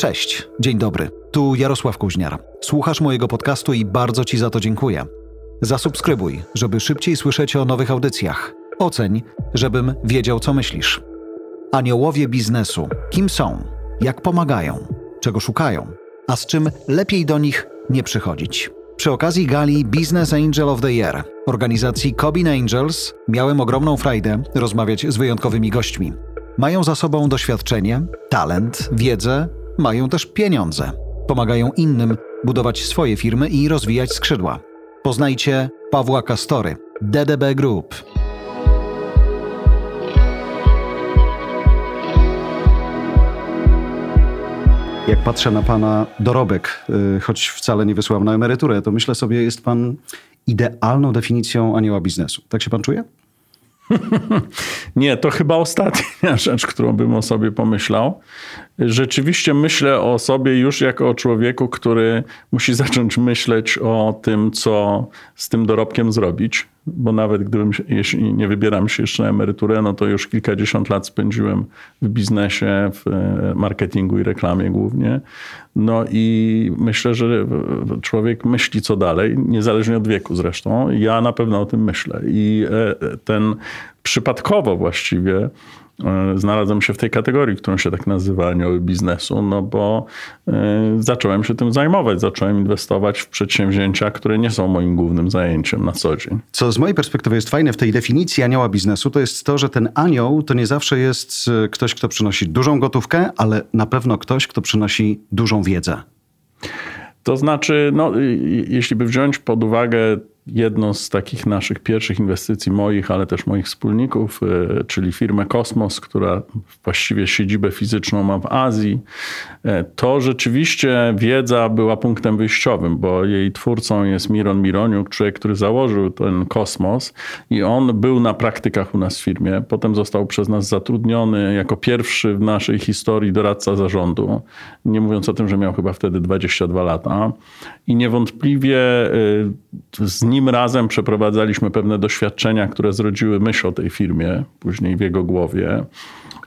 Cześć, dzień dobry. Tu Jarosław Kuźniar. Słuchasz mojego podcastu i bardzo Ci za to dziękuję. Zasubskrybuj, żeby szybciej słyszeć o nowych audycjach. Oceń, żebym wiedział, co myślisz. Aniołowie biznesu. Kim są? Jak pomagają? Czego szukają? A z czym lepiej do nich nie przychodzić? Przy okazji gali Business Angel of the Year organizacji Cobin Angels miałem ogromną frajdę rozmawiać z wyjątkowymi gośćmi. Mają za sobą doświadczenie, talent, wiedzę, mają też pieniądze. Pomagają innym budować swoje firmy i rozwijać skrzydła. Poznajcie Pawła Kastory, DDB Group. Jak patrzę na pana dorobek, y, choć wcale nie wysłałem na emeryturę, to myślę sobie, jest pan idealną definicją anioła biznesu. Tak się pan czuje? Nie, to chyba ostatnia rzecz, którą bym o sobie pomyślał. Rzeczywiście myślę o sobie już jako o człowieku, który musi zacząć myśleć o tym, co z tym dorobkiem zrobić bo nawet gdybym, jeśli nie wybieram się jeszcze na emeryturę, no to już kilkadziesiąt lat spędziłem w biznesie, w e, marketingu i reklamie głównie. No i myślę, że człowiek myśli co dalej, niezależnie od wieku zresztą. Ja na pewno o tym myślę. I e, ten przypadkowo właściwie znalazłem się w tej kategorii, którą się tak nazywa anioły biznesu, no bo e, zacząłem się tym zajmować, zacząłem inwestować w przedsięwzięcia, które nie są moim głównym zajęciem na co dzień. Co z mojej perspektywy jest fajne w tej definicji anioła biznesu, to jest to, że ten anioł to nie zawsze jest e, ktoś, kto przynosi dużą gotówkę, ale na pewno ktoś, kto przynosi dużą wiedzę. To znaczy, no, jeśli by wziąć pod uwagę jedną z takich naszych pierwszych inwestycji moich, ale też moich wspólników, e, czyli firmę Kosmos, która właściwie siedzibę fizyczną ma w Azji, e, to rzeczywiście wiedza była punktem wyjściowym, bo jej twórcą jest Miron Mironiuk, człowiek, który założył ten Kosmos i on był na praktykach u nas w firmie. Potem został przez nas zatrudniony jako pierwszy w naszej historii doradca zarządu, nie mówiąc o tym, że miał chyba wtedy 22 lata. I niewątpliwie e, z nim razem przeprowadzaliśmy pewne doświadczenia, które zrodziły myśl o tej firmie, później w jego głowie.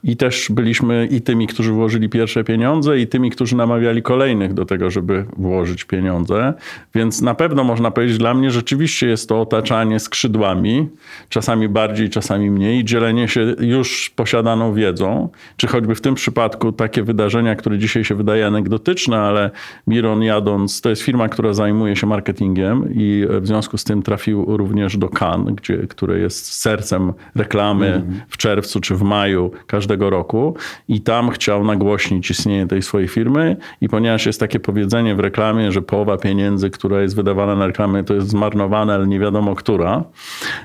I też byliśmy i tymi, którzy włożyli pierwsze pieniądze, i tymi, którzy namawiali kolejnych do tego, żeby włożyć pieniądze. Więc na pewno można powiedzieć, dla mnie rzeczywiście jest to otaczanie skrzydłami, czasami bardziej, czasami mniej, dzielenie się już posiadaną wiedzą, czy choćby w tym przypadku takie wydarzenia, które dzisiaj się wydaje anegdotyczne, ale Miron jadąc, to jest firma, która zajmuje się marketingiem i w związku z tym trafił również do Cannes, gdzie, które jest sercem reklamy mm. w czerwcu czy w maju każdego roku. I tam chciał nagłośnić istnienie tej swojej firmy. I ponieważ jest takie powiedzenie w reklamie, że połowa pieniędzy, która jest wydawana na reklamę, to jest zmarnowana, ale nie wiadomo która.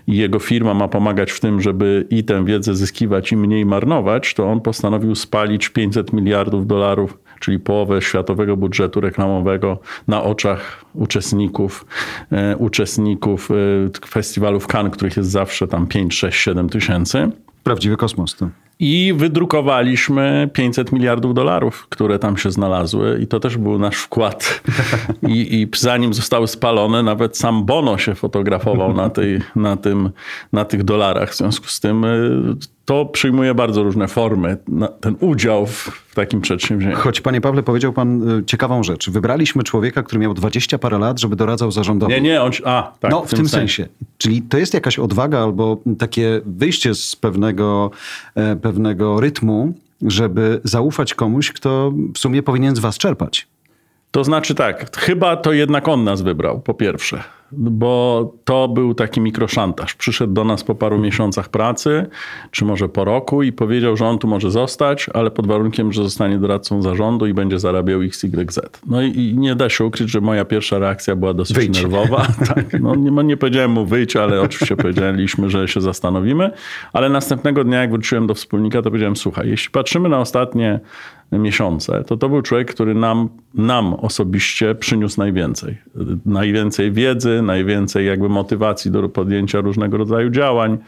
I jego firma ma pomagać w tym, żeby i tę wiedzę zyskiwać i mniej marnować, to on postanowił spalić 500 miliardów dolarów czyli połowę światowego budżetu reklamowego na oczach uczestników, e, uczestników e, festiwalów Cannes, których jest zawsze tam 5, 6, 7 tysięcy. Prawdziwy kosmos to. I wydrukowaliśmy 500 miliardów dolarów, które tam się znalazły, i to też był nasz wkład. I, i zanim zostały spalone, nawet sam Bono się fotografował na, tej, na, tym, na tych dolarach. W związku z tym y, to przyjmuje bardzo różne formy, ten udział w takim przedsięwzięciu. Choć panie Pawle, powiedział pan y, ciekawą rzecz. Wybraliśmy człowieka, który miał 20 parę lat, żeby doradzał zarządowi. Nie, nie, on... A, tak, no, w, w tym, tym sensie. sensie. Czyli to jest jakaś odwaga albo takie wyjście z pewnego, e, pewnego rytmu, żeby zaufać komuś, kto w sumie powinien z was czerpać. To znaczy tak, chyba to jednak on nas wybrał, po pierwsze bo to był taki mikroszantaż. Przyszedł do nas po paru miesiącach pracy, czy może po roku i powiedział, że on tu może zostać, ale pod warunkiem, że zostanie doradcą zarządu i będzie zarabiał XYZ. No i, nie da się ukryć, że moja pierwsza reakcja była dosyć wyjdź. nerwowa. tak, no, nie, nie powiedziałem mu wyjść, ale oczywiście powiedzieliśmy, że się zastanowimy. Ale następnego dnia, jak wróciłem do wspólnika, to powiedziałem, słuchaj, jeśli patrzymy na ostatnie miesiące, to to był człowiek, który nam, nam osobiście przyniósł najwięcej. Najwięcej wiedzy, najwięcej jakby motywacji do podjęcia różnego rodzaju działań.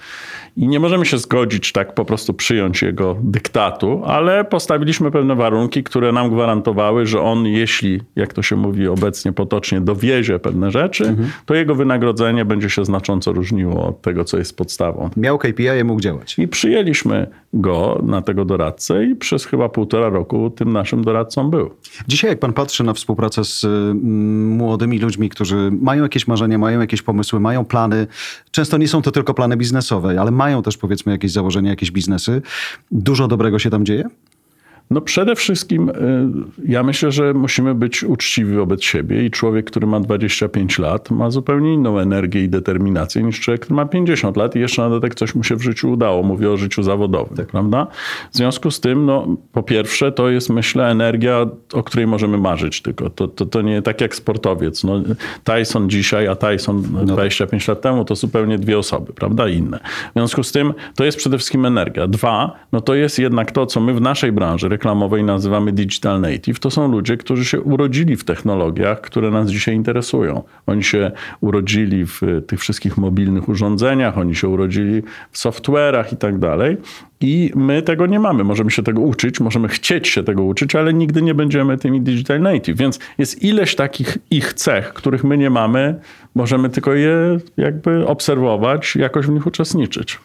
I nie możemy się zgodzić tak po prostu przyjąć jego dyktatu, ale postawiliśmy pewne warunki, które nam gwarantowały, że on, jeśli, jak to się mówi obecnie potocznie, dowiezie pewne rzeczy, mhm. to jego wynagrodzenie będzie się znacząco różniło od tego, co jest podstawą. Miał KPI i mógł działać. I przyjęliśmy go na tego doradcę i przez chyba półtora roku tym naszym doradcą był. Dzisiaj, jak pan patrzy na współpracę z mm, młodymi ludźmi, którzy mają jakieś marzenia, mają jakieś pomysły, mają plany, często nie są to tylko plany biznesowe, ale mają też powiedzmy jakieś założenia, jakieś biznesy. Dużo dobrego się tam dzieje? No przede wszystkim y, ja myślę, że musimy być uczciwi wobec siebie i człowiek, który ma 25 lat ma zupełnie inną energię i determinację niż człowiek, który ma 50 lat i jeszcze na dodatek coś mu się w życiu udało. Mówię o życiu zawodowym, tak. prawda? W związku z tym, no po pierwsze to jest myślę energia, o której możemy marzyć tylko. To, to, to nie tak jak sportowiec. No, Tyson dzisiaj, a Tyson no. 25 lat temu to zupełnie dwie osoby, prawda? Inne. W związku z tym to jest przede wszystkim energia. Dwa, no to jest jednak to, co my w naszej branży reklamowej nazywamy digital native, to są ludzie, którzy się urodzili w technologiach, które nas dzisiaj interesują. Oni się urodzili w tych wszystkich mobilnych urządzeniach, oni się urodzili w software'ach i tak dalej. I my tego nie mamy. Możemy się tego uczyć, możemy chcieć się tego uczyć, ale nigdy nie będziemy tymi digital native. Więc jest ileś takich ich cech, których my nie mamy, możemy tylko je jakby obserwować, jakoś w nich uczestniczyć.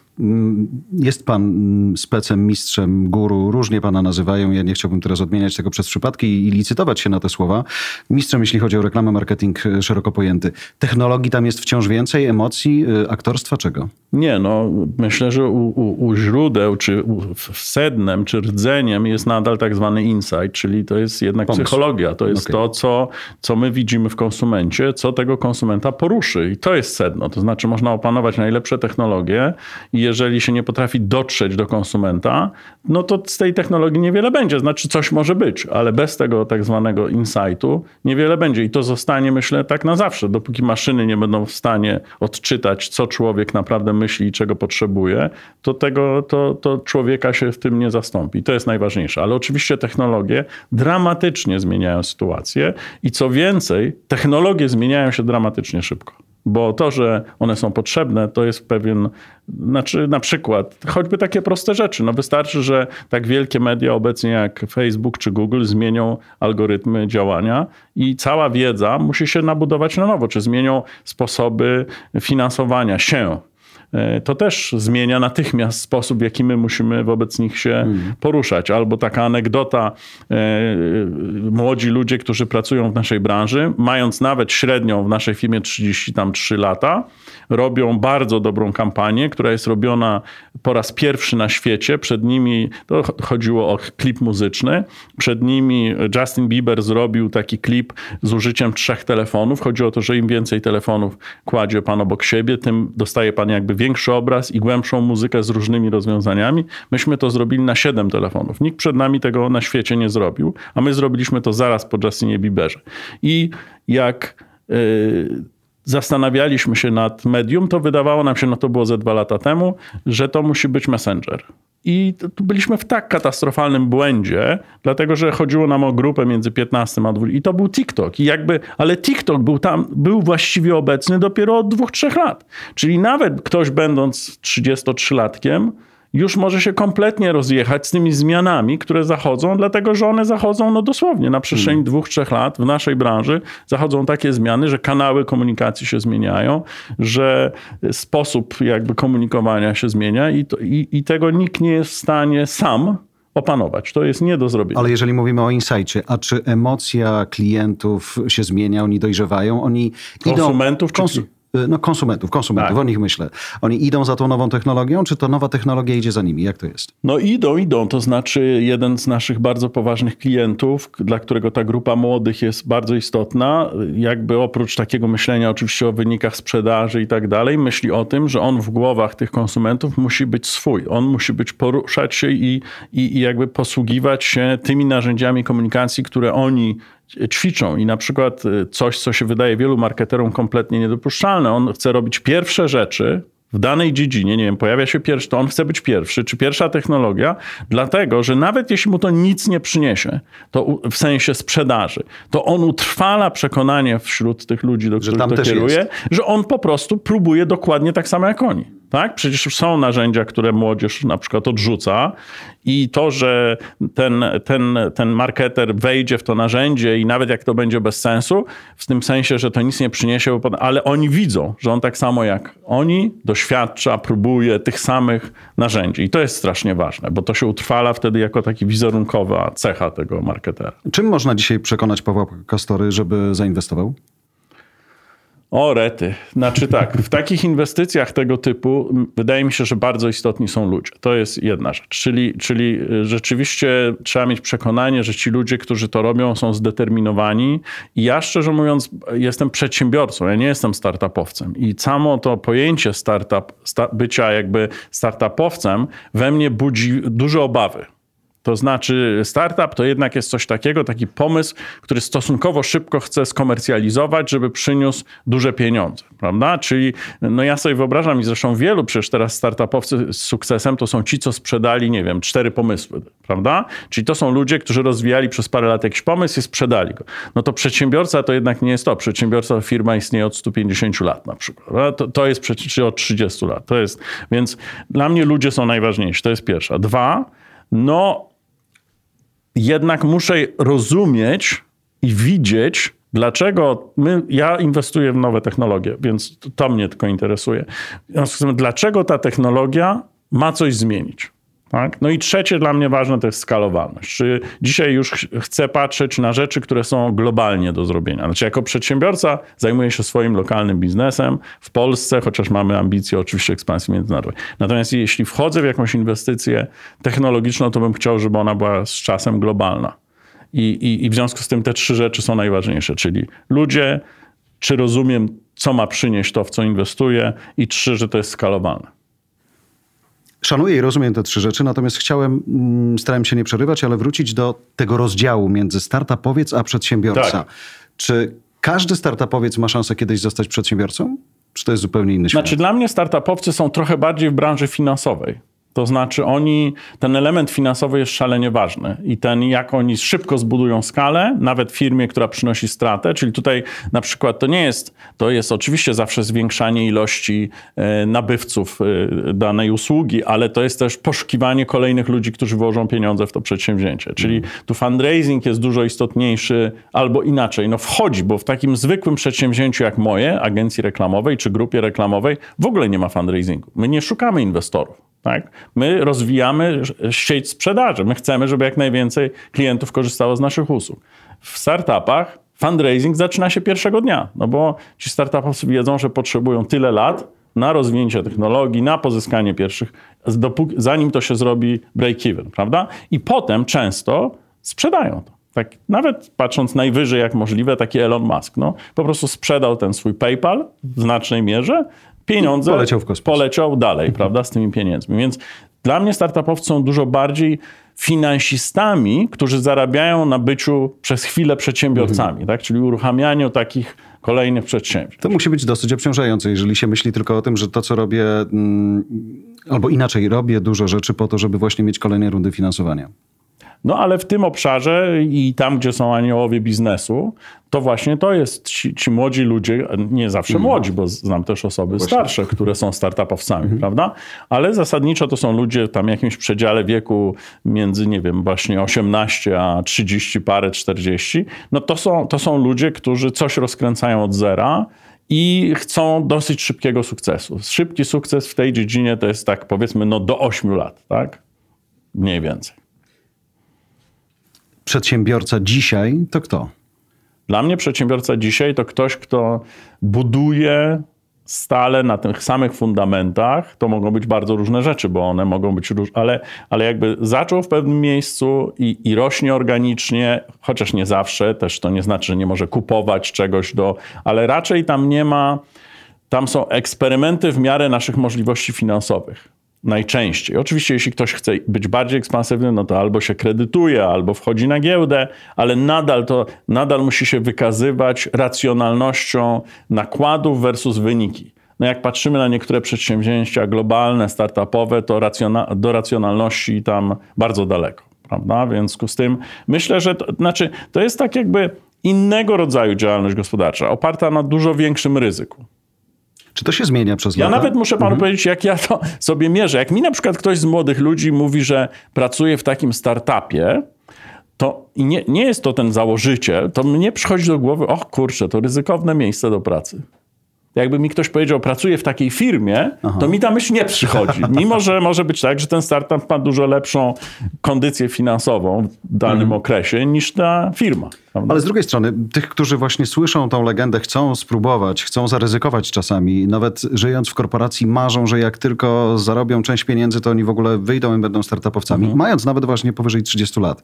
Jest pan mm, specem, mistrzem, guru, różnie pana nazywają. Ja nie chciałbym teraz odmieniać tego przez przypadki i licytować się na te słowa. Mistrzem, jeśli chodzi o reklamę, marketing e, szeroko pojęty. Technologii tam jest wciąż więcej, emocji, e, aktorstwa, czego? Nie, no myślę, że u, u, u źródeł, czy u, sednem, czy rdzeniem jest nadal tak zwany insight, czyli to jest jednak Pomysł. psychologia. To jest okay. to, co, co my widzimy w konsumencie, co tego konsumenta poruszy. I to jest sedno. To znaczy można opanować najlepsze technologie i jeżeli się nie potrafi dotrzeć do konsumenta, no to z tej technologii niewiele będzie. Znaczy coś może być, ale bez tego tak zwanego insightu niewiele będzie. I to zostanie, myślę, tak na zawsze. Dopóki maszyny nie będą w stanie odczytać, co człowiek naprawdę myśli i czego potrzebuje, to tego, to, to człowieka się w tym nie zastąpi. To jest najważniejsze. Ale oczywiście technologie dramatycznie zmieniają sytuację i co więcej, technologie zmieniają się dramatycznie szybko. Bo to, że one są potrzebne, to jest pewien, znaczy na przykład, choćby takie proste rzeczy. No wystarczy, że tak wielkie media obecnie jak Facebook czy Google zmienią algorytmy działania i cała wiedza musi się nabudować na nowo, czy zmienią sposoby finansowania się to też zmienia natychmiast sposób, w jaki my musimy wobec nich się hmm. poruszać. Albo taka anegdota, e, młodzi ludzie, którzy pracują w naszej branży, mając nawet średnią w naszej firmie 33 lata, robią bardzo dobrą kampanię, która jest robiona po raz pierwszy na świecie. Przed nimi, to chodziło o klip muzyczny, przed nimi Justin Bieber zrobił taki klip z użyciem trzech telefonów. Chodzi o to, że im więcej telefonów kładzie pan obok siebie, tym dostaje pan jakby większy obraz i głębszą muzykę z różnymi rozwiązaniami. Myśmy to zrobili na siedem telefonów. Nikt przed nami tego na świecie nie zrobił, a my zrobiliśmy to zaraz po Justinie Bieberze. I jak yy, zastanawialiśmy się nad medium, to wydawało nam się, no to było ze dwa lata temu, że to musi być Messenger. I byliśmy w tak katastrofalnym błędzie, dlatego że chodziło nam o grupę między 15 a 20. I to był TikTok. I jakby, ale TikTok był tam, był właściwie obecny dopiero od dwóch, trzech lat. Czyli nawet ktoś będąc 33-latkiem, już może się kompletnie rozjechać z tymi zmianami, które zachodzą, dlatego że one zachodzą no dosłownie na przestrzeni hmm. dwóch, trzech lat w naszej branży zachodzą takie zmiany, że kanały komunikacji się zmieniają, że sposób jakby komunikowania się zmienia i, to, i, i tego nikt nie jest w stanie sam opanować. To jest nie do zrobienia. Ale jeżeli mówimy o insightie, a czy emocja klientów się zmienia, oni dojrzewają, oni Konsumentów idą... Czy... Y, no konsumentów, konsumentów, tak. o nich myślę. Oni idą za tą nową technologią, czy to nowa technologia idzie za nimi? Jak to jest? No idą, idą. To znaczy jeden z naszych bardzo poważnych klientów, dla którego ta grupa młodych jest bardzo istotna, jakby oprócz takiego myślenia oczywiście o wynikach sprzedaży i tak dalej, myśli o tym, że on w głowach tych konsumentów musi być swój. On musi być, poruszać się i, i, i jakby posługiwać się tymi narzędziami komunikacji, które oni ćwiczą i na przykład y, coś, co się wydaje wielu marketerom kompletnie niedopuszczalne, on chce robić pierwsze rzeczy w danej dziedzinie, nie wiem, pojawia się pierwszy, to on chce być pierwszy, czy pierwsza technologia, dlatego, że nawet jeśli mu to nic nie przyniesie, to w sensie sprzedaży, to on utrwala przekonanie wśród tych ludzi, do których to kieruje, jest. że on po prostu próbuje dokładnie tak samo jak oni. Tak? Przecież są narzędzia, które młodzież na przykład odrzuca i to, że ten, ten, ten marketer wejdzie w to narzędzie i nawet jak to będzie bez sensu, w tym sensie, że to nic nie przyniesie, ale oni widzą, że on tak samo jak oni doświadcza, próbuje tych samych narzędzi. I to jest strasznie ważne, bo to się utrwala wtedy jako taki wizerunkowa cecha tego marketera. Czym można dzisiaj przekonać Pawła Kastory, żeby zainwestował? O, rety. Znaczy tak, w takich inwestycjach tego typu wydaje mi się, że bardzo istotni są ludzie. To jest jedna rzecz. Czyli, czyli y, rzeczywiście trzeba mieć przekonanie, że ci ludzie, którzy to robią, są zdeterminowani. I ja szczerze mówiąc, jestem przedsiębiorcą, ja nie jestem startupowcem. I samo to pojęcie startup, bycia jakby startupowcem we mnie budzi duże obawy. To znaczy, startup to jednak jest coś takiego, taki pomysł, który stosunkowo szybko chce skomercjalizować, żeby przyniósł duże pieniądze, prawda? Czyli, no ja sobie wyobrażam, i zresztą wielu przecież teraz startupowcy z sukcesem to są ci, co sprzedali, nie wiem, cztery pomysły, prawda? Czyli to są ludzie, którzy rozwijali przez parę lat jakiś pomysł i sprzedali go. No to przedsiębiorca to jednak nie jest to. Przedsiębiorca, firma istnieje od 150 lat na przykład. To, to jest, czy od 30 lat. To jest, więc dla mnie ludzie są najważniejsi. To jest pierwsza. Dwa, no jednak muszę rozumieć i widzieć, dlaczego my, ja inwestuję w nowe technologie, więc to mnie tylko interesuje. Dlaczego ta technologia ma coś zmienić? Tak? No i trzecie dla mnie ważne to jest skalowalność. Czy dzisiaj już chcę patrzeć na rzeczy, które są globalnie do zrobienia. Znaczy, jako przedsiębiorca zajmuję się swoim lokalnym biznesem w Polsce, chociaż mamy ambicje oczywiście ekspansji międzynarodowej. Natomiast jeśli wchodzę w jakąś inwestycję technologiczną, to bym chciał, żeby ona była z czasem globalna. I, i, i w związku z tym te trzy rzeczy są najważniejsze, czyli ludzie, czy rozumiem, co ma przynieść to, w co inwestuję, i trzy, że to jest skalowalne. Szanuję i rozumiem te trzy rzeczy, natomiast chciałem, mm, starałem się nie przerywać, ale wrócić do tego rozdziału między startupowiec a przedsiębiorca. Tak. Czy każdy startupowiec ma szansę kiedyś zostać przedsiębiorcą? Czy to jest zupełnie inny świat? Znaczy dla mnie startupowcy są trochę bardziej w branży finansowej. To znaczy oni, ten element finansowy jest szalenie ważny i ten, jak oni szybko zbudują skalę, nawet firmie, która przynosi stratę, czyli tutaj na przykład to nie jest, to jest oczywiście zawsze zwiększanie ilości e, nabywców e, danej usługi, ale to jest też poszukiwanie kolejnych ludzi, którzy włożą pieniądze w to przedsięwzięcie. Czyli mhm. tu fundraising jest dużo istotniejszy, albo inaczej, no wchodzi, bo w takim zwykłym przedsięwzięciu jak moje, agencji reklamowej czy grupie reklamowej, w ogóle nie ma fundraisingu. My nie szukamy inwestorów. Tak? My rozwijamy sieć sprzedaży. My chcemy, żeby jak najwięcej klientów korzystało z naszych usług. W startupach fundraising zaczyna się pierwszego dnia, no bo ci startupowcy wiedzą, że potrzebują tyle lat na rozwinięcie technologii, na pozyskanie pierwszych, zanim to się zrobi break-even, prawda? I potem często sprzedają to. Tak, nawet patrząc najwyżej jak możliwe, taki Elon Musk, no, po prostu sprzedał ten swój PayPal w znacznej mierze, pieniądze poleciał, w kosmos. poleciał dalej, prawda, z tymi pieniędzmi. Więc dla mnie startupowcy są dużo bardziej finansistami, którzy zarabiają na byciu przez chwilę przedsiębiorcami, mhm. tak? czyli uruchamianiu takich kolejnych przedsięwzięć. To musi być dosyć obciążające, jeżeli się myśli tylko o tym, że to, co robię, mm, albo inaczej, robię dużo rzeczy po to, żeby właśnie mieć kolejne rundy finansowania. No ale w tym obszarze i tam, gdzie są aniołowie biznesu, to właśnie to jest ci, ci młodzi ludzie, nie zawsze mhm. młodzi, bo znam też osoby właśnie. starsze, które są startupowcami, mhm. prawda? Ale zasadniczo to są ludzie tam w jakimś przedziale wieku między, nie wiem, właśnie 18 a 30 parę, 40. No to są, to są ludzie, którzy coś rozkręcają od zera i chcą dosyć szybkiego sukcesu. Szybki sukces w tej dziedzinie to jest tak powiedzmy no do 8 lat, tak? Mniej więcej przedsiębiorca dzisiaj to kto? Dla mnie przedsiębiorca dzisiaj to ktoś, kto buduje stale na tych samych fundamentach. To mogą być bardzo różne rzeczy, bo one mogą być różne, ale, ale jakby zaczął w pewnym miejscu i, i rośnie organicznie, chociaż nie zawsze, też to nie znaczy, że nie może kupować czegoś do, ale raczej tam nie ma, tam są eksperymenty w miarę naszych możliwości finansowych najczęściej. Oczywiście, jeśli ktoś chce być bardziej ekspansywny, no to albo się kredytuje, albo wchodzi na giełdę, ale nadal to nadal musi się wykazywać racjonalnością nakładów versus wyniki. no jak patrzymy na niektóre przedsięwzięcia globalne, startupowe, to do racjonalności tam bardzo daleko. Prawda? W związku z tym myślę, że to, znaczy, to jest tak jakby innego rodzaju działalność gospodarcza, oparta na dużo większym ryzyku. Czy to się zmienia przez ja lata? Ja nawet muszę panu mhm. powiedzieć, jak ja to sobie mierzę. Jak mi na przykład ktoś z młodych ludzi mówi, że pracuje w takim startupie, to nie, nie jest to ten założyciel, to mnie przychodzi do głowy, och kurczę, to ryzykowne miejsce do pracy jakby mi ktoś powiedział, pracuję w takiej firmie, Aha. to mi ta myśl nie przychodzi. Mimo, że może być tak, że ten startup ma dużo lepszą kondycję finansową w danym mhm. okresie niż ta firma. Prawda? Ale z drugiej strony, tych, którzy właśnie słyszą tą legendę, chcą spróbować, chcą zaryzykować czasami, nawet żyjąc w korporacji, marzą, że jak tylko zarobią część pieniędzy, to oni w ogóle wyjdą i będą startupowcami, mhm. mając nawet właśnie powyżej 30 lat.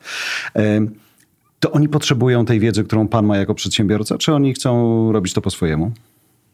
To oni potrzebują tej wiedzy, którą pan ma jako przedsiębiorca, czy oni chcą robić to po swojemu?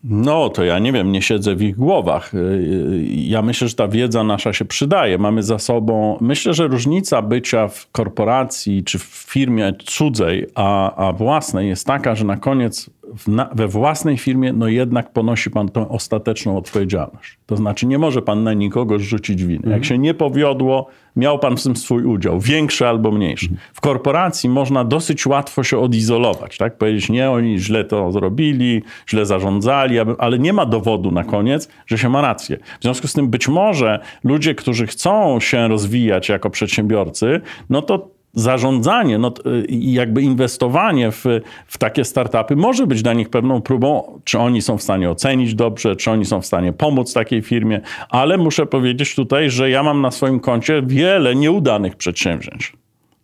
No, to ja nie wiem, nie siedzę w ich głowach. Y, y, ja myślę, że ta wiedza nasza się przydaje. Mamy za sobą, myślę, że różnica bycia w korporacji czy w firmie cudzej, a, a własnej jest taka, że na koniec na, we własnej firmie, no jednak ponosi pan tą ostateczną odpowiedzialność. To znaczy, nie może pan na nikogo zrzucić winy. Jak mhm. się nie powiodło, miał pan w tym swój udział, większy albo mniejszy. Mhm. W korporacji można dosyć łatwo się odizolować, tak? Powiedzieć, nie, oni źle to zrobili, źle zarządzali, ale nie ma dowodu na koniec, że się ma rację. W związku z tym być może ludzie, którzy chcą się rozwijać jako przedsiębiorcy, no to zarządzanie no, i jakby inwestowanie w, w takie startupy może być dla nich pewną próbą, czy oni są w stanie ocenić dobrze, czy oni są w stanie pomóc takiej firmie, ale muszę powiedzieć tutaj, że ja mam na swoim koncie wiele nieudanych przedsięwzięć.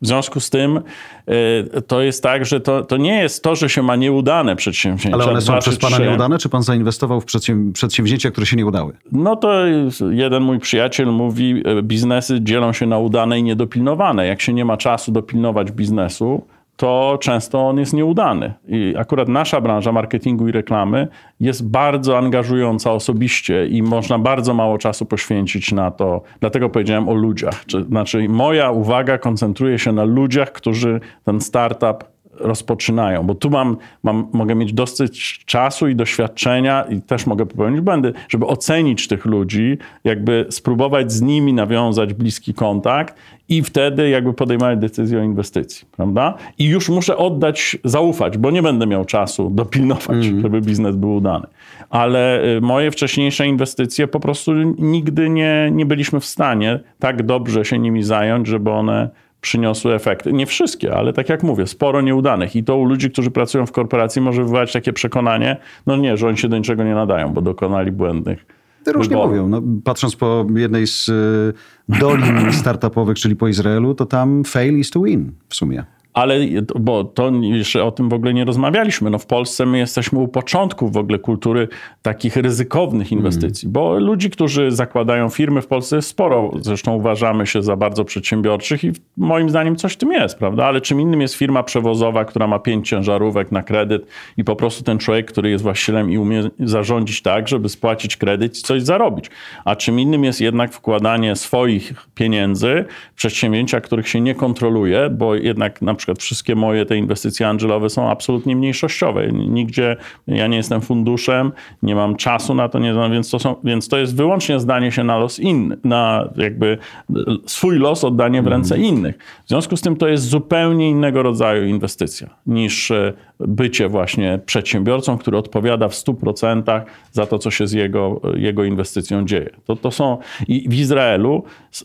W związku z tym y, to jest tak, że to, to nie jest to, że się ma nieudane przedsięwzięcia. Ale one są przez pana nieudane, czy pan zainwestował w przedsięwzięcia, które się nie udały? No to jeden mój przyjaciel mówi, y, biznesy dzielą się na udane i niedopilnowane. Jak się nie ma czasu dopilnować biznesu, to często on jest nieudany. I akurat nasza branża marketingu i reklamy jest bardzo angażująca osobiście i można bardzo mało czasu poświęcić na to. Dlatego powiedziałem o ludziach. Znaczy, moja uwaga koncentruje się na ludziach, którzy ten startup rozpoczynają, bo tu mam, mam, mogę mieć dosyć czasu i doświadczenia i też mogę popełnić błędy, żeby ocenić tych ludzi, jakby spróbować z nimi nawiązać bliski kontakt i wtedy jakby podejmować decyzję o inwestycji, prawda? I już muszę oddać, zaufać, bo nie będę miał czasu dopilnować, mm. żeby biznes był udany. Ale y, moje wcześniejsze inwestycje po prostu nigdy nie, nie byliśmy w stanie tak dobrze się nimi zająć, żeby one przyniosły efekty. Nie wszystkie, ale tak jak mówię, sporo nieudanych. I to u ludzi, którzy pracują w korporacji może wywołać takie przekonanie, no nie, że oni się do niczego nie nadają, bo dokonali błędnych Różnie mówią. No, patrząc po jednej z y, dolin startupowych, czyli po Izraelu, to tam fail is to win w sumie. Ale, bo to jeszcze o tym w ogóle nie rozmawialiśmy. No w Polsce my jesteśmy u początku w ogóle kultury takich ryzykownych inwestycji, mm. bo ludzi, którzy zakładają firmy w Polsce jest sporo. Zresztą uważamy się za bardzo przedsiębiorczych i moim zdaniem coś w tym jest, prawda? Ale czym innym jest firma przewozowa, która ma pięć ciężarówek na kredyt i po prostu ten człowiek, który jest właścicielem i umie zarządzić tak, żeby spłacić kredyt i coś zarobić. A czym innym jest jednak wkładanie swoich pieniędzy w przedsięwzięcia, których się nie kontroluje, bo jednak na przykład przykład wszystkie moje te inwestycje angelowe są absolutnie mniejszościowe. Nigdzie ja nie jestem funduszem, nie mam czasu na to, nie, więc, to są, więc to jest wyłącznie zdanie się na los inny, na jakby swój los oddanie w ręce mhm. innych. W związku z tym to jest zupełnie innego rodzaju inwestycja niż e, bycie właśnie przedsiębiorcą, który odpowiada w 100% za to, co się z jego, jego inwestycją dzieje. To, to są i w Izraelu,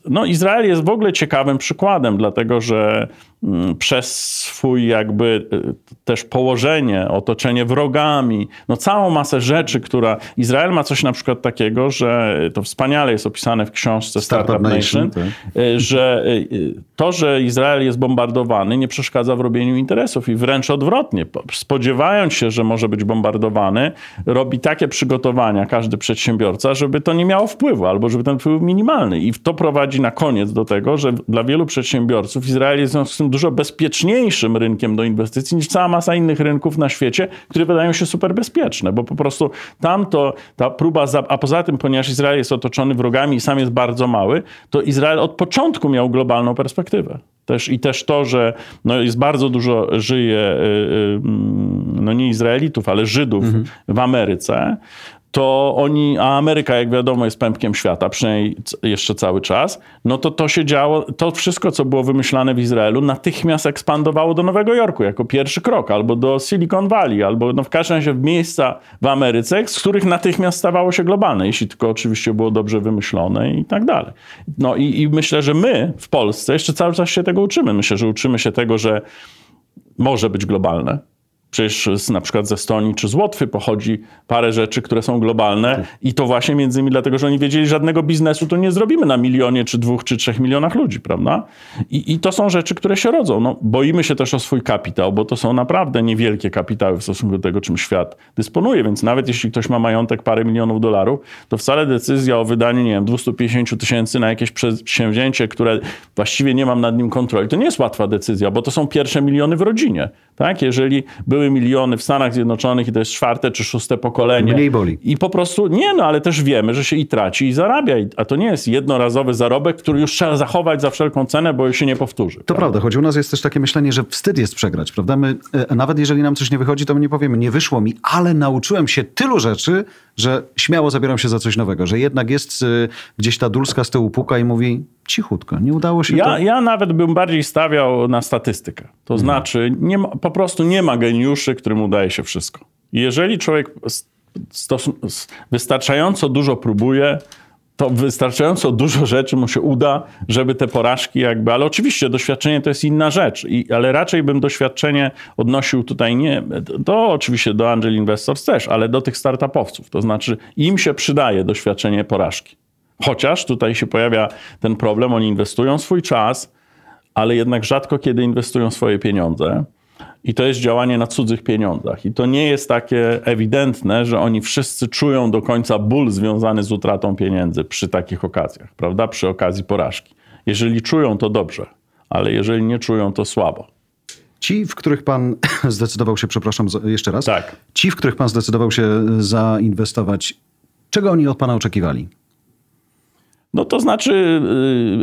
no Izrael jest w ogóle ciekawym przykładem, dlatego że mm, przez swój jakby y, też położenie, otoczenie wrogami, no całą masę rzeczy, która Izrael ma coś na przykład takiego, że to wspaniale jest opisane w książce Startup, Startup Nation, Nation tak. Y, że y, to, że Izrael jest bombardowany nie przeszkadza w robieniu interesów i wręcz odwrotnie spodziewając się, że może być bombardowany, robi takie przygotowania każdy przedsiębiorca, żeby to nie miało wpływu, albo żeby ten wpływ był minimalny. I to prowadzi na koniec do tego, że dla wielu przedsiębiorców Izrael jest w związku z tym dużo bezpieczniejszym rynkiem do inwestycji niż cała masa innych rynków na świecie, które wydają się super bezpieczne, bo po prostu tam to ta próba, a poza tym, ponieważ Izrael jest otoczony wrogami i sam jest bardzo mały, to Izrael od początku miał globalną perspektywę. Też, I też to, że no jest bardzo dużo żyje, y, y, no nie Izraelitów, ale Żydów mhm. w Ameryce, to oni, a Ameryka, jak wiadomo, jest pępkiem świata, przynajmniej jeszcze cały czas, no to to się działo, to wszystko, co było wymyślane w Izraelu, natychmiast ekspandowało do Nowego Jorku jako pierwszy krok, albo do Silicon Valley, albo no w każdym razie w miejsca w Ameryce, z których natychmiast stawało się globalne, jeśli tylko oczywiście było dobrze wymyślone i tak dalej. No i, i myślę, że my w Polsce jeszcze cały czas się tego uczymy. Myślę, że uczymy się tego, że może być globalne, Przecież z, na przykład ze Estonii czy z Łotwy pochodzi parę rzeczy, które są globalne tak. i to właśnie między innymi dlatego, że oni wiedzieli, że żadnego biznesu to nie zrobimy na milionie, czy dwóch, czy trzech milionach ludzi, prawda? I, i to są rzeczy, które się rodzą. No, boimy się też o swój kapitał, bo to są naprawdę niewielkie kapitały w stosunku do tego, czym świat dysponuje, więc nawet jeśli ktoś ma majątek parę milionów dolarów, to wcale decyzja o wydaniu, nie wiem, 250 tysięcy na jakieś przedsięwzięcie, które właściwie nie mam nad nim kontroli, to nie jest łatwa decyzja, bo to są pierwsze miliony w rodzinie, tak? Jeżeli by były miliony w Stanach Zjednoczonych i to jest czwarte czy szóste pokolenie. Mniej boli. I po prostu, nie no, ale też wiemy, że się i traci i zarabia. A to nie jest jednorazowy zarobek, który już trzeba zachować za wszelką cenę, bo się nie powtórzy. To prawda, prawda choć u nas jest też takie myślenie, że wstyd jest przegrać, prawda? My, e, nawet jeżeli nam coś nie wychodzi, to my nie powiemy, nie wyszło mi, ale nauczyłem się tylu rzeczy, że śmiało zabieram się za coś nowego, że jednak jest y, gdzieś ta dulska z tyłu puka i mówi cichutko, nie udało się ja, to. Ja nawet bym bardziej stawiał na statystykę. To hmm. znaczy ma, po prostu nie ma geniuszy, którym udaje się wszystko. Jeżeli człowiek wystarczająco dużo próbuje, to wystarczająco dużo rzeczy mu się uda, żeby te porażki jakby, ale oczywiście doświadczenie to jest inna rzecz, I, ale raczej bym doświadczenie odnosił tutaj nie, do oczywiście do Angel Investors też, ale do tych startupowców, to znaczy im się przydaje doświadczenie porażki. Chociaż tutaj się pojawia ten problem, oni inwestują swój czas, ale jednak rzadko kiedy inwestują swoje pieniądze. I to jest działanie na cudzych pieniądzach. I to nie jest takie ewidentne, że oni wszyscy czują do końca ból związany z utratą pieniędzy przy takich okazjach, prawda? Przy okazji porażki. Jeżeli czują, to dobrze, ale jeżeli nie czują, to słabo. Ci, w których pan zdecydował się, przepraszam jeszcze raz, tak. ci, w których pan zdecydował się zainwestować, czego oni od pana oczekiwali? No to znaczy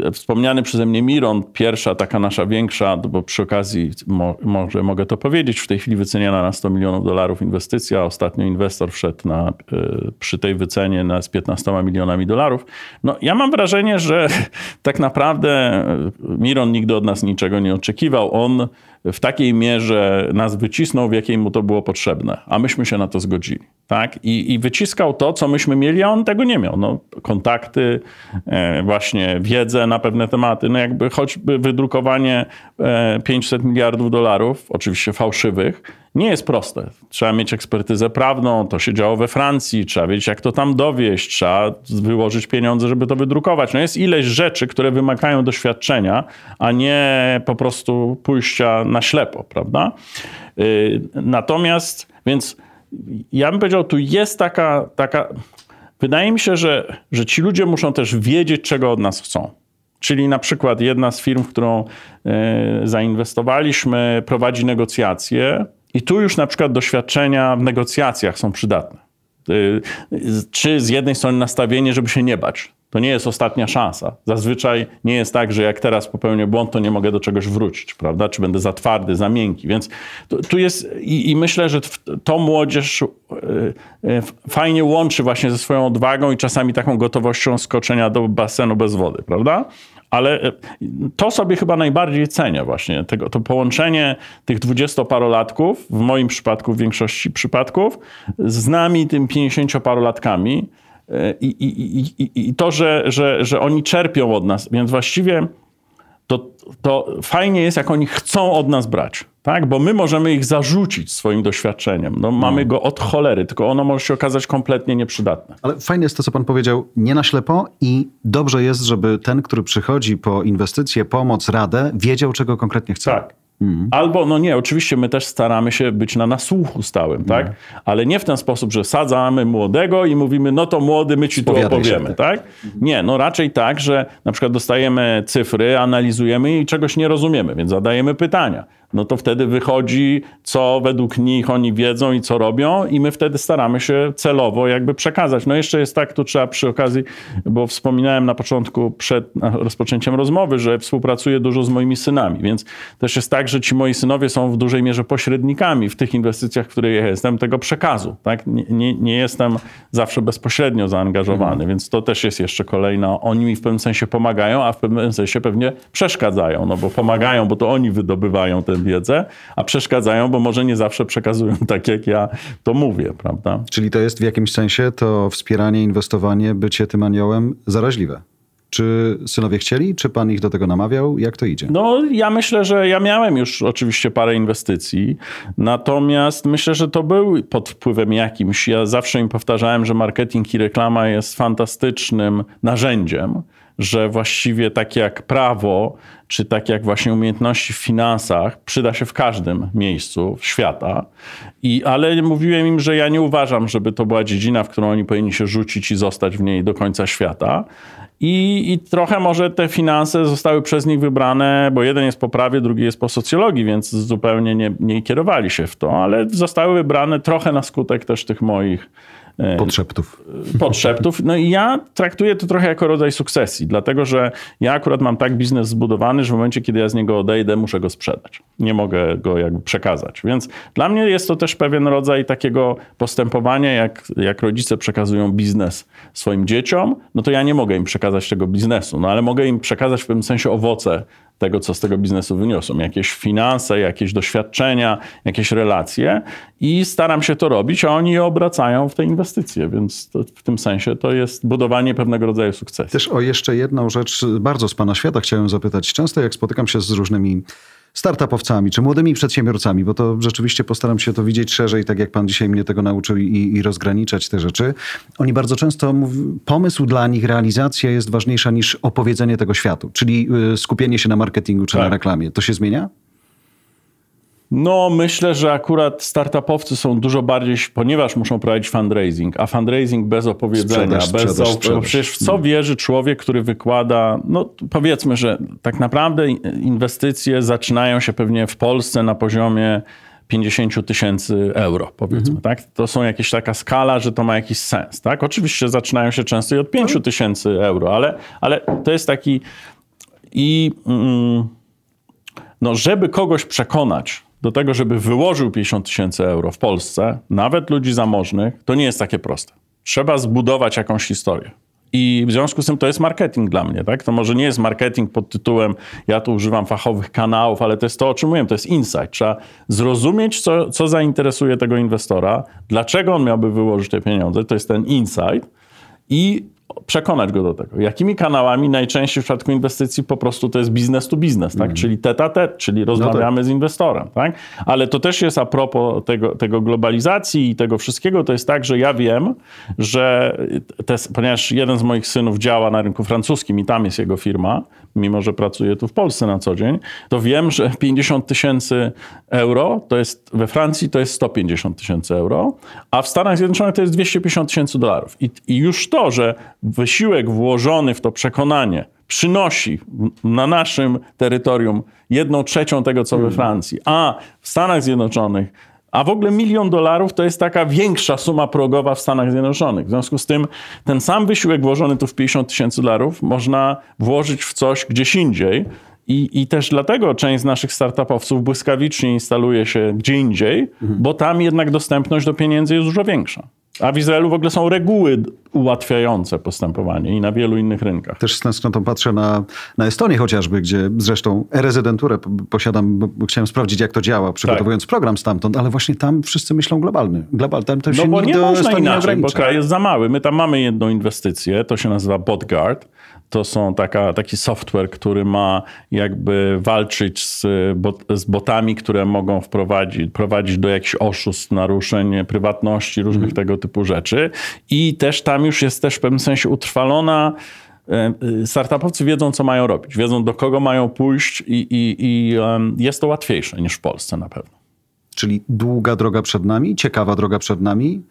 yy, wspomniany przeze mnie Miron, pierwsza taka nasza większa, bo przy okazji mo, może mogę to powiedzieć, w tej chwili wyceniana na 100 milionów dolarów inwestycja. Ostatnio inwestor wszedł na, yy, przy tej wycenie na, z 15 milionami dolarów. No ja mam wrażenie, że tak naprawdę y, Miron nigdy od nas niczego nie oczekiwał. On w takiej mierze nas wycisnął, w jakiej mu to było potrzebne, a myśmy się na to zgodzili. Tak? I, I, wyciskał to, co myśmy mieli, a on tego nie miał. No, kontakty, e, właśnie wiedzę na pewne tematy, no jakby choćby wydrukowanie e, 500 miliardów dolarów, oczywiście fałszywych, nie jest proste. Trzeba mieć ekspertyzę prawną, to się działo we Francji, trzeba wiedzieć, jak to tam dowieść, trzeba wyłożyć pieniądze, żeby to wydrukować. No jest ileś rzeczy, które wymagają doświadczenia, a nie po prostu pójścia na ślepo, prawda? Y, natomiast, więc ja bym powiedział, tu jest taka, taka wydaje mi się, że, że ci ludzie muszą też wiedzieć, czego od nas chcą. Czyli na przykład jedna z firm, w którą y, zainwestowaliśmy, prowadzi negocjacje i tu już na przykład doświadczenia w negocjacjach są przydatne. Y, czy z jednej strony nastawienie, żeby się nie bać. To nie jest ostatnia szansa. Zazwyczaj nie jest tak, że jak teraz popełnię błąd, to nie mogę do czegoś wrócić, prawda? Czy będę za twardy, za miękki. Więc tu, tu jest i, i, myślę, że to młodzież y, y, fajnie łączy właśnie ze swoją odwagą i czasami taką gotowością skoczenia do basenu bez wody, prawda? ale e, to sobie chyba najbardziej cenię właśnie, tego, to połączenie tych dwudziestoparolatków, w moim przypadku, w większości przypadków, z nami, tym pięćdziesięcioparolatkami e, i, i, i, i to, że, że, że oni czerpią od nas, więc właściwie to, to fajnie jest, jak oni chcą od nas brać. Tak? Bo my możemy ich zarzucić swoim doświadczeniem. No, mamy no. go od cholery, tylko ono może się okazać kompletnie nieprzydatne. Ale fajnie jest to, co pan powiedział, nie na ślepo i dobrze jest, żeby ten, który przychodzi po inwestycję, pomoc, radę, wiedział, czego konkretnie chce. Tak. Mhm. Albo, no nie, oczywiście my też staramy się być na nasłuchu stałym, tak? Mhm. Ale nie w ten sposób, że sadzamy młodego i mówimy, no to młody, my ci tu opowiemy, tak? Nie, no raczej tak, że na przykład dostajemy cyfry, analizujemy i czegoś nie rozumiemy, więc zadajemy pytania. No to wtedy wychodzi, co według nich oni wiedzą i co robią i my wtedy staramy się celowo jakby przekazać. No jeszcze jest tak, tu trzeba przy okazji, bo wspominałem na początku przed rozpoczęciem rozmowy, że współpracuję dużo z moimi synami, więc też jest tak, że ci moi synowie są w dużej mierze pośrednikami w tych inwestycjach, w których ja jestem, tego przekazu. Tak? Nie, nie, nie jestem zawsze bezpośrednio zaangażowany, mhm. więc to też jest jeszcze kolejna. Oni mi w pewnym sensie pomagają, a w pewnym sensie pewnie przeszkadzają, no bo pomagają, bo to oni wydobywają tę wiedzę, a przeszkadzają, bo może nie zawsze przekazują tak, jak ja to mówię, prawda? Czyli to jest w jakimś sensie to wspieranie, inwestowanie, bycie tym aniołem zaraźliwe. Czy synowie chcieli? Czy pan ich do tego namawiał? Jak to idzie? No, ja myślę, że ja miałem już oczywiście parę inwestycji, natomiast myślę, że to był pod wpływem jakimś. Ja zawsze im powtarzałem, że marketing i reklama jest fantastycznym narzędziem, że właściwie tak jak prawo, czy tak jak właśnie umiejętności w finansach, przyda się w każdym miejscu świata. I, ale mówiłem im, że ja nie uważam, żeby to była dziedzina, w którą oni powinni się rzucić i zostać w niej do końca świata. I, I, trochę może te finanse zostały przez nich wybrane, bo jeden jest po prawie, drugi jest po socjologii, więc zupełnie nie, nie kierowali się w to, ale zostały wybrane trochę na skutek też tych moich podszeptów. Podszeptów. No i ja traktuję to trochę jako rodzaj sukcesji, dlatego że ja akurat mam tak biznes zbudowany, że w momencie, kiedy ja z niego odejdę, muszę go sprzedać. Nie mogę go jakby przekazać. Więc dla mnie jest to też pewien rodzaj takiego postępowania, jak, jak rodzice przekazują biznes swoim dzieciom, no to ja nie mogę im przekazać tego biznesu, no ale mogę im przekazać w pewnym sensie owoce tego, co z tego biznesu wyniosą. Jakieś finanse, jakieś doświadczenia, jakieś relacje i staram się to robić, a oni je obracają w te inwestycje, więc to, w tym sensie to jest budowanie pewnego rodzaju sukcesu. Też o jeszcze jedną rzecz bardzo z Pana świata chciałem zapytać. Często jak spotykam się z różnymi startupowcami czy młodymi przedsiębiorcami, bo to rzeczywiście postaram się to widzieć szerzej, tak jak pan dzisiaj mnie tego nauczył i, i rozgraniczać te rzeczy. Oni bardzo często, pomysł dla nich, realizacja jest ważniejsza niż opowiedzenie tego światu, czyli y, skupienie się na marketingu czy tak. na reklamie. To się zmienia? No, myślę, że akurat startupowcy są dużo bardziej, ponieważ muszą prowadzić fundraising, a fundraising bez opowiedzenia, sprzedaż, bez sprzedaż, sprzedaż. przecież w co mm. wierzy człowiek, który wykłada, no powiedzmy, że tak naprawdę inwestycje zaczynają się pewnie w Polsce na poziomie 50 tysięcy euro, powiedzmy, mhm. tak? To są jakieś taka skala, że to ma jakiś sens, tak? Oczywiście zaczynają się często i od 5 mhm. tysięcy euro, ale, ale to jest taki i mm, no, żeby kogoś przekonać, do tego, żeby wyłożył 50 tysięcy euro w Polsce, nawet ludzi zamożnych, to nie jest takie proste. Trzeba zbudować jakąś historię. I w związku z tym to jest marketing dla mnie, tak? To może nie jest marketing pod tytułem ja tu używam fachowych kanałów, ale to jest to, o czym mówiłem, to jest insight. Trzeba zrozumieć, co, co zainteresuje tego inwestora, dlaczego on miałby wyłożyć te pieniądze, to jest ten insight i przekonać go do tego. Jakimi kanałami najczęściej w przypadku inwestycji po prostu to jest biznes to biznes, tak? Mm. Czyli tete a tet, czyli rozmawiamy no tak. z inwestorem, tak? Ale to też jest a propos tego, tego globalizacji i tego wszystkiego, to jest tak, że ja wiem, że te, ponieważ jeden z moich synów działa na rynku francuskim i tam jest jego firma, mimo że pracuje tu w Polsce na co dzień, to wiem, że 50 tysięcy euro to jest we Francji to jest 150 tysięcy euro, a w Stanach Zjednoczonych to jest 250 tysięcy dolarów. I, I już to, że wysiłek włożony w to przekonanie przynosi na naszym terytorium jedną trzecią tego, co we hmm. Francji, a w Stanach Zjednoczonych a w ogóle milion dolarów to jest taka większa suma progowa w Stanach Zjednoczonych. W związku z tym ten sam wysiłek włożony tu w 50 tysięcy dolarów można włożyć w coś gdzieś indziej. I, I też dlatego część z naszych startupowców błyskawicznie instaluje się gdzie indziej, mhm. bo tam jednak dostępność do pieniędzy jest dużo większa. A w Izraelu w ogóle są reguły ułatwiające postępowanie i na wielu innych rynkach. Też z tęsknotą patrzę na, na Estonię chociażby, gdzie zresztą rezydenturę posiadam, bo chciałem sprawdzić, jak to działa, przygotowując tak. program stamtąd, ale właśnie tam wszyscy myślą globalny. Global, tam to no się bo nie można inaczej, bo kraj jest za mały. My tam mamy jedną inwestycję, to się nazywa Botguard to są taka, taki software, który ma jakby walczyć z, bot, z botami, które mogą wprowadzić prowadzić do jakichś oszustw, naruszeń prywatności, różnych mm. tego typu rzeczy. I też tam już jest też w pewnym sensie utrwalona e, startupowcy wiedzą, co mają robić, wiedzą, do kogo mają pójść i, i, i jest to łatwiejsze niż w Polsce na pewno. Czyli długa droga przed nami, ciekawa droga przed nami,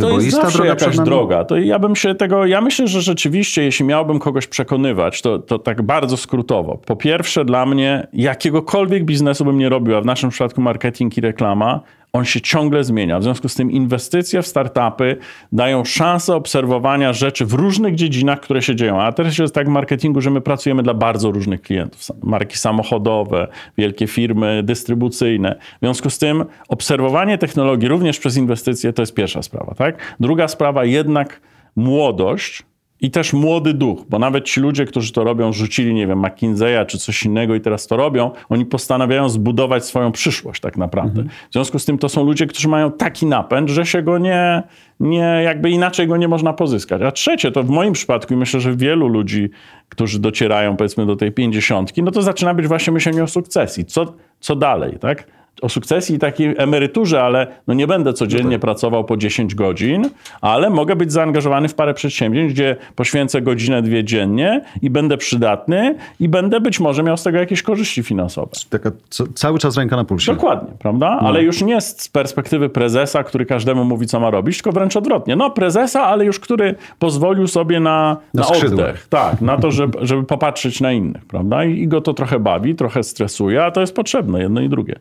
to jest zawsze jakaś droga. To ja bym się tego, ja myślę, że rzeczywiście, jeśli miałbym kogoś przekonywać, to, to tak bardzo skrótowo. Po pierwsze, dla mnie jakiegokolwiek biznesu bym nie robił, a w naszym przypadku marketing i reklama, on się ciągle zmienia. W związku z tym inwestycje w startupy dają szansę obserwowania rzeczy w różnych dziedzinach, które się dzieją. A teraz jest tak w marketingu, że my pracujemy dla bardzo różnych klientów. Marki samochodowe, wielkie firmy dystrybucyjne. W związku z tym obserwowanie technologii również przez inwestycje to jest pierwsza sprawa. Tak? Druga sprawa, jednak młodość i też młody duch, bo nawet ci ludzie, którzy to robią, rzucili, nie wiem, McKinsey'a czy coś innego i teraz to robią, oni postanawiają zbudować swoją przyszłość tak naprawdę. Mhm. W związku z tym to są ludzie, którzy mają taki napęd, że się go nie, nie, jakby inaczej go nie można pozyskać. A trzecie, to w moim przypadku i myślę, że wielu ludzi, którzy docierają powiedzmy do tej pięćdziesiątki, no to zaczyna być właśnie myślenie o sukcesji. Co, co dalej, tak? O sukcesji i takiej emeryturze, ale no nie będę codziennie no tak. pracował po 10 godzin, ale mogę być zaangażowany w parę przedsięwzięć, gdzie poświęcę godzinę, dwie dziennie i będę przydatny i będę być może miał z tego jakieś korzyści finansowe. Taka cały czas ręka na pulsie. Dokładnie, prawda? No. Ale już nie z perspektywy prezesa, który każdemu mówi, co ma robić, tylko wręcz odwrotnie. No prezesa, ale już który pozwolił sobie na, na, na oddech. Tak, na to, żeby, żeby popatrzeć na innych, prawda? I, I go to trochę bawi, trochę stresuje, a to jest potrzebne, jedno i drugie.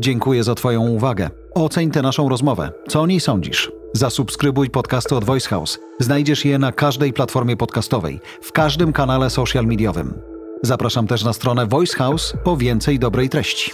Dziękuję za Twoją uwagę. Oceń tę naszą rozmowę. Co o niej sądzisz? Zasubskrybuj podcasty od Voice House. Znajdziesz je na każdej platformie podcastowej, w każdym kanale social mediowym. Zapraszam też na stronę Voice House po więcej dobrej treści.